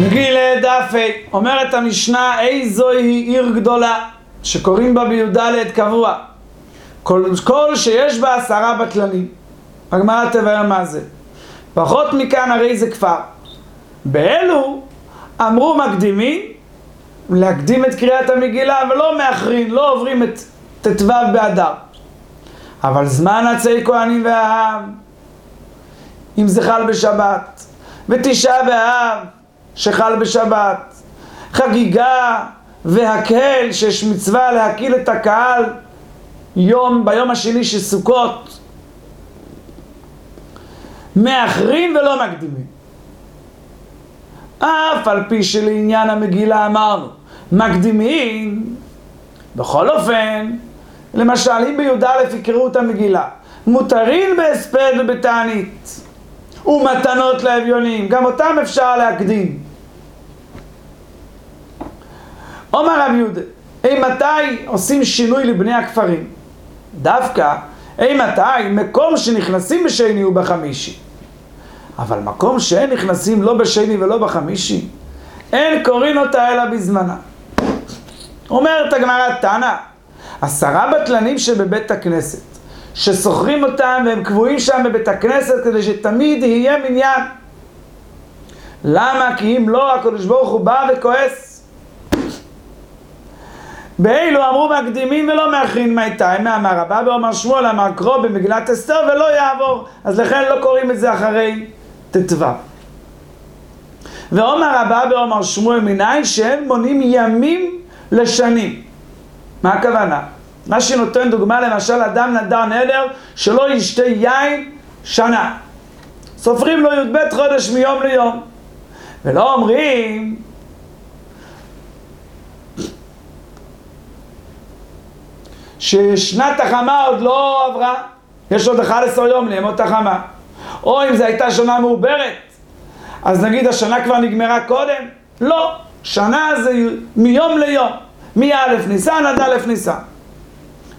מגיל דף ה', אומרת המשנה, איזוהי עיר גדולה, שקוראים בה בי"ד קבוע. כל, כל שיש בה עשרה בטלנים. הגמרא תבהר מה זה. פחות מכאן הרי זה כפר. באלו אמרו מקדימים להקדים את קריאת המגילה ולא מאחרים, לא עוברים את ט"ו באדר. אבל זמן עצי כהנים והעם, אם זה חל בשבת, ותשעה באב שחל בשבת, חגיגה והקהל שיש מצווה להקיל את הקהל יום, ביום השני של סוכות, מאחרים ולא מקדימים. אף על פי שלעניין המגילה אמרנו, מקדימים, בכל אופן, למשל אם בי"א יקראו את המגילה, מותרים בהספד ובתענית, ומתנות לאביונים, גם אותם אפשר להקדים. אומר רב יהודה, אי מתי עושים שינוי לבני הכפרים? דווקא, אי מתי מקום שנכנסים בשני ובחמישי. אבל מקום שאין נכנסים לא בשני ולא בחמישי, אין קוראים אותה אלא בזמנה. אומרת הגמרא תנא, עשרה בטלנים שבבית הכנסת, ששוכרים אותם והם קבועים שם בבית הכנסת כדי שתמיד יהיה מניין. למה? כי אם לא, הקדוש ברוך הוא בא וכועס. באילו אמרו מקדימים ולא מאחרים מאיתי, מאמר הבא ואומר שמואל אמר קרוא במגילת אסתר ולא יעבור, אז לכן לא קוראים את זה אחרי ט"ו. ועומר הבא ואומר שמואל מניין שהם מונים ימים לשנים. מה הכוונה? מה שנותן דוגמה למשל אדם נדר נדר שלא ישתה יין שנה. סופרים לו י"ב חודש מיום ליום. ולא אומרים ששנת החמה עוד לא עברה, יש עוד 11 יום לימות החמה. או אם זו הייתה שנה מעוברת, אז נגיד השנה כבר נגמרה קודם? לא, שנה זה מיום ליום, מא' ניסן עד א' ניסן.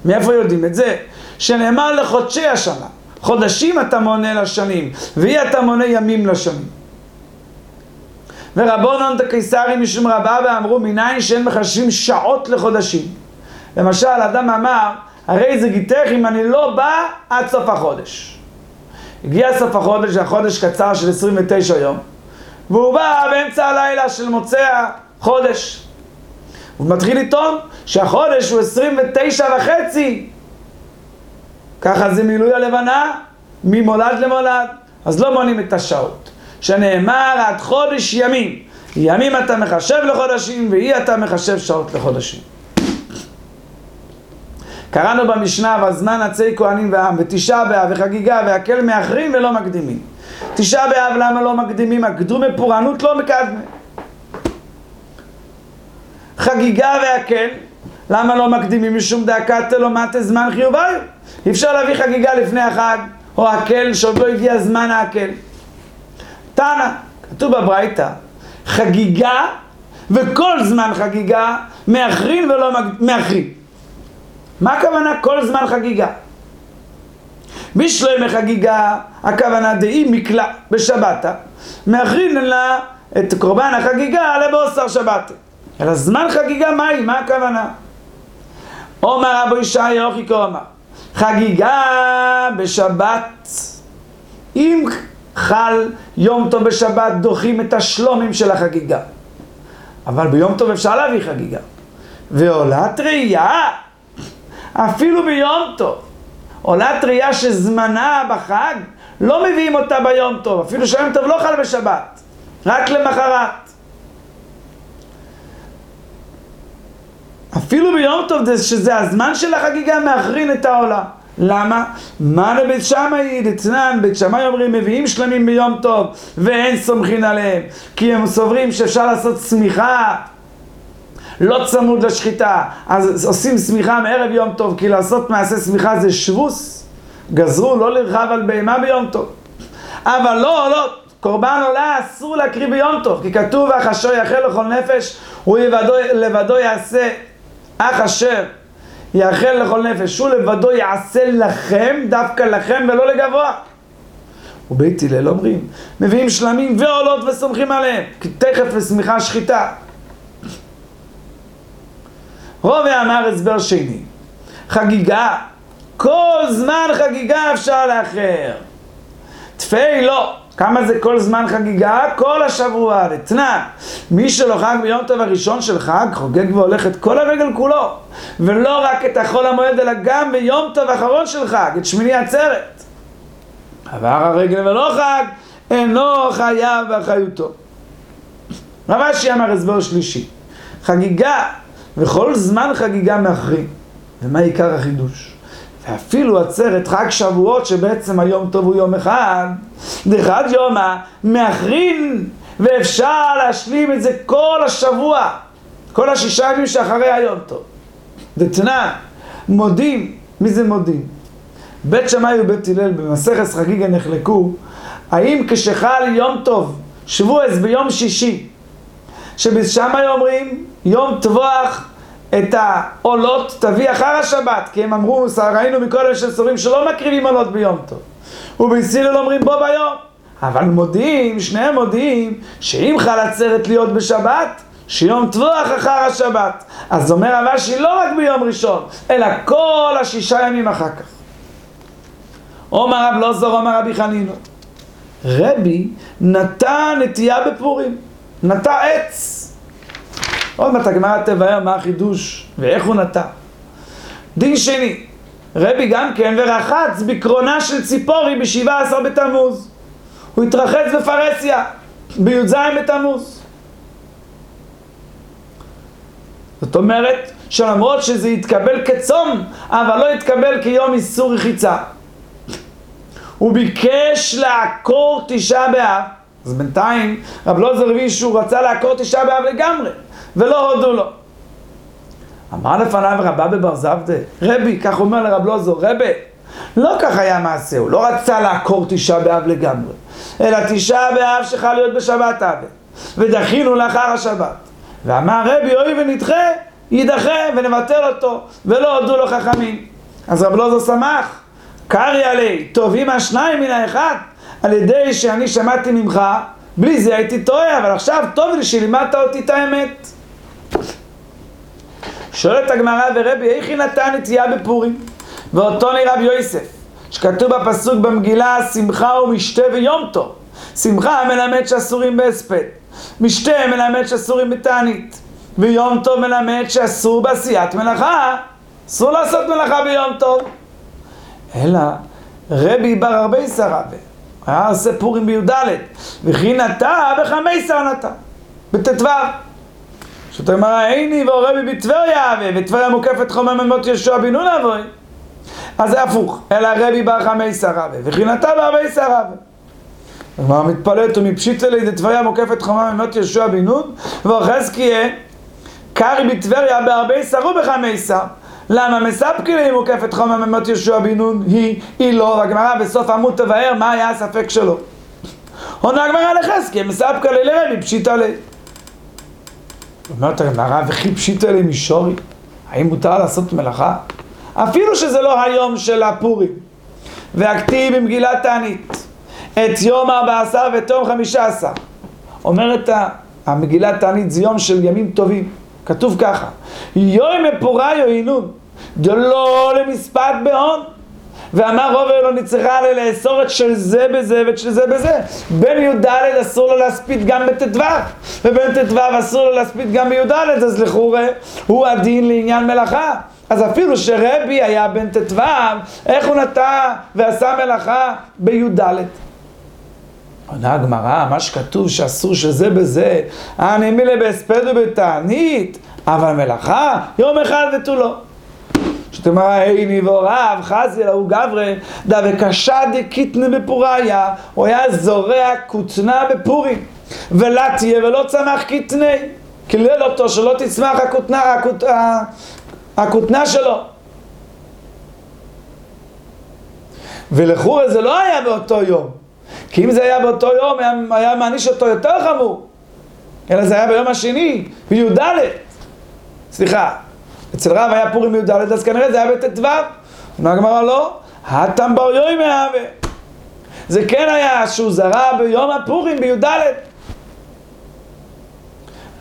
מאיפה יודעים את זה? שנאמר לחודשי השנה. חודשים אתה מונה לשנים, ואי אתה מונה ימים לשנים. ורבונון דקיסרי משום רבה ואמרו מניין שאין מחשבים שעות לחודשים. למשל, אדם אמר, הרי זה גיתך אם אני לא בא עד סוף החודש. הגיע סוף החודש, החודש קצר של 29 יום, והוא בא באמצע הלילה של מוצא החודש. הוא מתחיל לטעון שהחודש הוא 29 וחצי. ככה זה מילוי הלבנה, ממולד למולד. אז לא מונים את השעות. שנאמר עד חודש ימים. ימים אתה מחשב לחודשים, ואי אתה מחשב שעות לחודשים. קראנו במשנה, והזמן עצי כהנים ועם, ותשעה באב, וחגיגה, והקל מאחרים ולא מקדימים. תשעה באב למה לא מקדימים? הקדומי פורענות לא מקדמה. חגיגה והקל, למה לא מקדימים? משום דאקת לא מטה זמן חיוביו. אי אפשר להביא חגיגה לפני החג, או הקל שעוד לא הגיע זמן הקל. תנא, כתוב בברייתא, חגיגה וכל זמן חגיגה מאחרים ולא מאחרים. מה הכוונה כל זמן חגיגה? בשלמי חגיגה, הכוונה דאי מקלע בשבתה, מאחרים לה את קורבן החגיגה לבוסר שבת. אלא זמן חגיגה מהי? מה הכוונה? אומר רבו ישי אוכי כאומר, חגיגה בשבת, אם חל יום טוב בשבת דוחים את השלומים של החגיגה. אבל ביום טוב אפשר להביא חגיגה. ועולת ראייה, אפילו ביום טוב, עולת ראייה שזמנה בחג, לא מביאים אותה ביום טוב, אפילו שהיום טוב לא חל בשבת, רק למחרת. אפילו ביום טוב, שזה הזמן של החגיגה, מאחרין את העולם. למה? מה לבית שמאי דתנן, בית שמאי אומרים מביאים שלמים ביום טוב ואין סומכין עליהם כי הם סוברים שאפשר לעשות צמיחה לא צמוד לשחיטה אז עושים צמיחה מערב יום טוב כי לעשות מעשה צמיחה זה שבוס גזרו לא לרחב על בהמה ביום טוב אבל לא, לא, קורבן עולה אסור להקריב ביום טוב כי כתוב אך אשר יאכל לכל נפש הוא לבדו, לבדו יעשה אך אשר יאכל לכל נפש, הוא לבדו יעשה לכם, דווקא לכם ולא לגבוה. ובית הלל אומרים, מביאים שלמים ועולות וסומכים עליהם, כי תכף ושמיכה שחיטה. רובי אמר הסבר שני, חגיגה, כל זמן חגיגה אפשר לאחר. תפי לא, כמה זה כל זמן חגיגה? כל השבוע, לתנא. מי שלא חג ביום טוב הראשון של חג, חוגג והולך את כל הרגל כולו. ולא רק את החול המועד, אלא גם ביום טוב האחרון של חג, את שמיני עצרת. עבר הרגל ולא חג, אינו חייב באחריותו. רב אשי אמר הסבר שלישי, חגיגה וכל זמן חגיגה מאחרים. ומה עיקר החידוש? ואפילו עצרת חג שבועות שבעצם היום טוב הוא יום אחד, דחד יומא מאחרים ואפשר להשלים את זה כל השבוע, כל השישה ימים שאחרי היום טוב. דתנא, מודים, מי זה מודים? בית שמאי ובית הלל במסכת חגיגה נחלקו האם כשחל יום טוב שבועס ביום שישי שבשם אומרים יום טבוח את העולות תביא אחר השבת כי הם אמרו, ראינו מכל אלה שסורים שלא מקריבים עולות ביום טוב ובסילל אומרים בו ביום אבל מודיעים, שניהם מודיעים שאם חל עצרת להיות בשבת שיום טבוח אחר השבת. אז אומר רבשי לא רק ביום ראשון אלא כל השישה ימים אחר כך. עומר רב לא זור, עומר רבי חנינו. רבי נטע נטייה בפורים, נטע עץ. עוד מעט הגמרא תבהר מה החידוש ואיך הוא נטע. דין שני, רבי גם כן ורחץ בקרונה של ציפורי בשבעה עשר בתמוז. הוא התרחץ בפרסיה בי"ז בתמוז. זאת אומרת שלמרות שזה יתקבל כצום, אבל לא יתקבל כיום איסור רחיצה. הוא ביקש לעקור תשעה באב, אז בינתיים רב לוזר הבין שהוא רצה לעקור תשעה באב לגמרי, ולא הודו לו. אמר לפניו רבה בבר זבדה, רבי, כך אומר לרב לוזר, רבי, לא כך היה מעשה, הוא לא רצה לעקור תשעה באב לגמרי, אלא תשעה באב שחל להיות בשבת אב, ודחינו לאחר השבת. ואמר רבי, אוי ונדחה, יידחה ונבטל אותו, ולא הודו לו חכמים. אז רב לוזר שמח. קרעי עלי, טובים השניים מן האחד, על ידי שאני שמעתי ממך, בלי זה הייתי טועה, אבל עכשיו טוב לי שלימדת אותי את האמת. שואלת הגמרא ורבי, איך היא נתן נטייה בפורים? ואותו נרב יוסף, שכתוב בפסוק במגילה, שמחה ומשתה ויום טוב. שמחה מלמד שאסורים בהספד, משתה מלמד שאסורים בתענית, ויום טוב מלמד שאסור בעשיית מלאכה, אסור לעשות מלאכה ביום טוב. אלא רבי בר הרבה שרבה, היה עושה פורים בי"ד, וכי נטע בחמי נטע, בט"ו. זאת אומרת, איני ורבי בטבריה אבה, וטבריה מוקפת ממות יהושע בן נון אבוי. אז זה הפוך, אלא רבי בר חמי שרבה, וכי נטע בהרבי שרבה. הגמרא מתפלאת ומפשיטה לי דטבריה מוקפת חומה ממות יהושע בן נון, ואוחזקיה קרי בטבריה בהרבי שרו שר. למה מספקי לי מוקפת חומר ממות יהושע בן נון היא, היא לא, והגמרא בסוף עמוד תבהר מה היה הספק שלו. עונה הגמרא לחזקי, מספקא לי לרבי, פשיטא לי. אומרת הגמרא, וכי פשיטא לי מישורי? האם מותר לעשות מלאכה? אפילו שזה לא היום של הפורים. והכתיב במגילת תענית את יום ארבע עשר ואת יום חמישה עשר. אומרת המגילת תענית זה יום של ימים טובים. כתוב ככה, יוי מפורה יוינון, דלא למספד בהון. ואמר רובר לא נצטרך לאסור את של זה בזה ואת של זה בזה. בין י"ד אסור לו להספיד גם בט"ו, ובין ט"ו אסור לו להספיד גם בי"ד, אז לכאורה הוא הדין לעניין מלאכה. אז אפילו שרבי היה בן ט"ו, איך הוא נטע ועשה מלאכה בי"ד? עונה הגמרא, מה שכתוב שאסור שזה בזה, הנמילה בהספד ובתענית, אבל מלאכה, יום אחד ותו לא. זאת אומרת, היי ניבוריו, חזי אלוהו גברי, דא וקשה דקיטנה בפוריה, הוא היה זורע כותנה בפורים, ולה תהיה ולא צמח קיטנה, קילל אותו שלא תצמח הכותנה, הכותנה שלו. ולחורה זה לא היה באותו יום. כי אם זה היה באותו יום, היה, היה מעניש אותו יותר חמור. אלא זה היה ביום השני, בי"ד. סליחה, אצל רב היה פורים בי"ד, אז כנראה זה היה בט"ו. אמרה הגמרא לא, הטם בר יוי מהווה. זה כן היה שהוא זרע ביום הפורים בי"ד.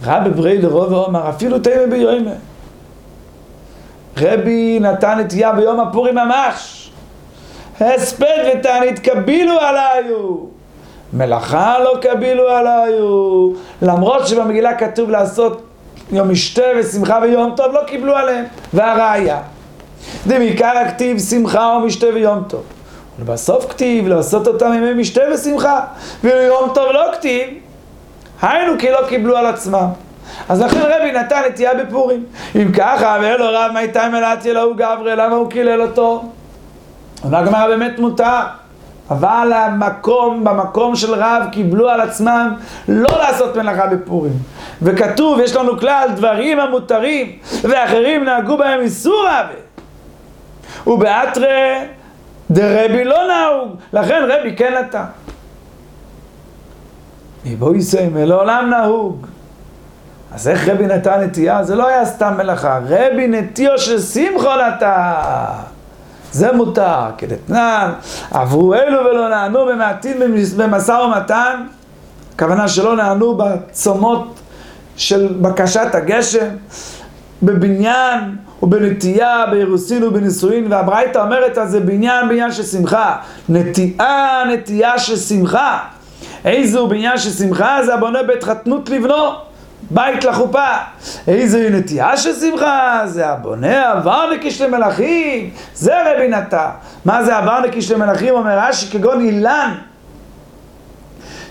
רבי ברי לרוב ואומר, אפילו תימא ביומא. רבי נתן נטייה ביום הפורים ממש. הספד ותענית קבילו עליו. מלאכה לא קבילו עליו. למרות שבמגילה כתוב לעשות יום משתה ושמחה ויום טוב, לא קיבלו עליהם. והראיה, דמעיקר הכתיב שמחה או משתה ויום טוב. ובסוף כתיב לעשות אותם ימי משתה ושמחה, ואילו יום טוב לא כתיב, היינו כי לא קיבלו על עצמם. אז לכן רבי נתן נטייה בפורים. אם ככה, ואין לו רב מי תימא אלעתיה אלוהו גברי, למה הוא קילל אותו? אומר הגמרא באמת מותר. אבל המקום, במקום של רב קיבלו על עצמם לא לעשות מלאכה בפורים. וכתוב, יש לנו כלל, דברים המותרים ואחרים נהגו בהם איסור עוול. ובאתרי דרבי לא נהוג, לכן רבי כן נתן. בואי יסיימה, לעולם נהוג. אז איך רבי נתן נטייה? זה לא היה סתם מלאכה. רבי נטיו של שמחו נתן. זה מותר, כדתנן, עברו אלו ולא נענו במעטין במשא ומתן, הכוונה שלא נענו בצומות של בקשת הגשם, בבניין ובנטייה, באירוסין ובנישואין, והברייתא אומרת על זה בניין, בניין של שמחה, נטיעה, נטייה של שמחה. איזו בניין של שמחה? זה הבונה בית חתנות לבנו. בית לחופה. איזה נטייה של שמחה, זה הבונה עבר נקיש למלאכים, זה רבי נטע. מה זה עבר נקיש למלאכים? אומר רש"י כגון אילן,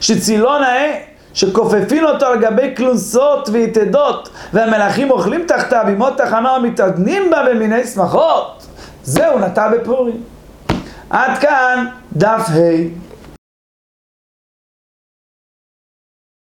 שצילו נאה, שכופפין אותו על גבי כלונסות ויתדות, והמלאכים אוכלים תחתיו, בימות תחנה ומתעדנים בה במיני שמחות. זהו נטע בפורים. עד כאן דף ה'.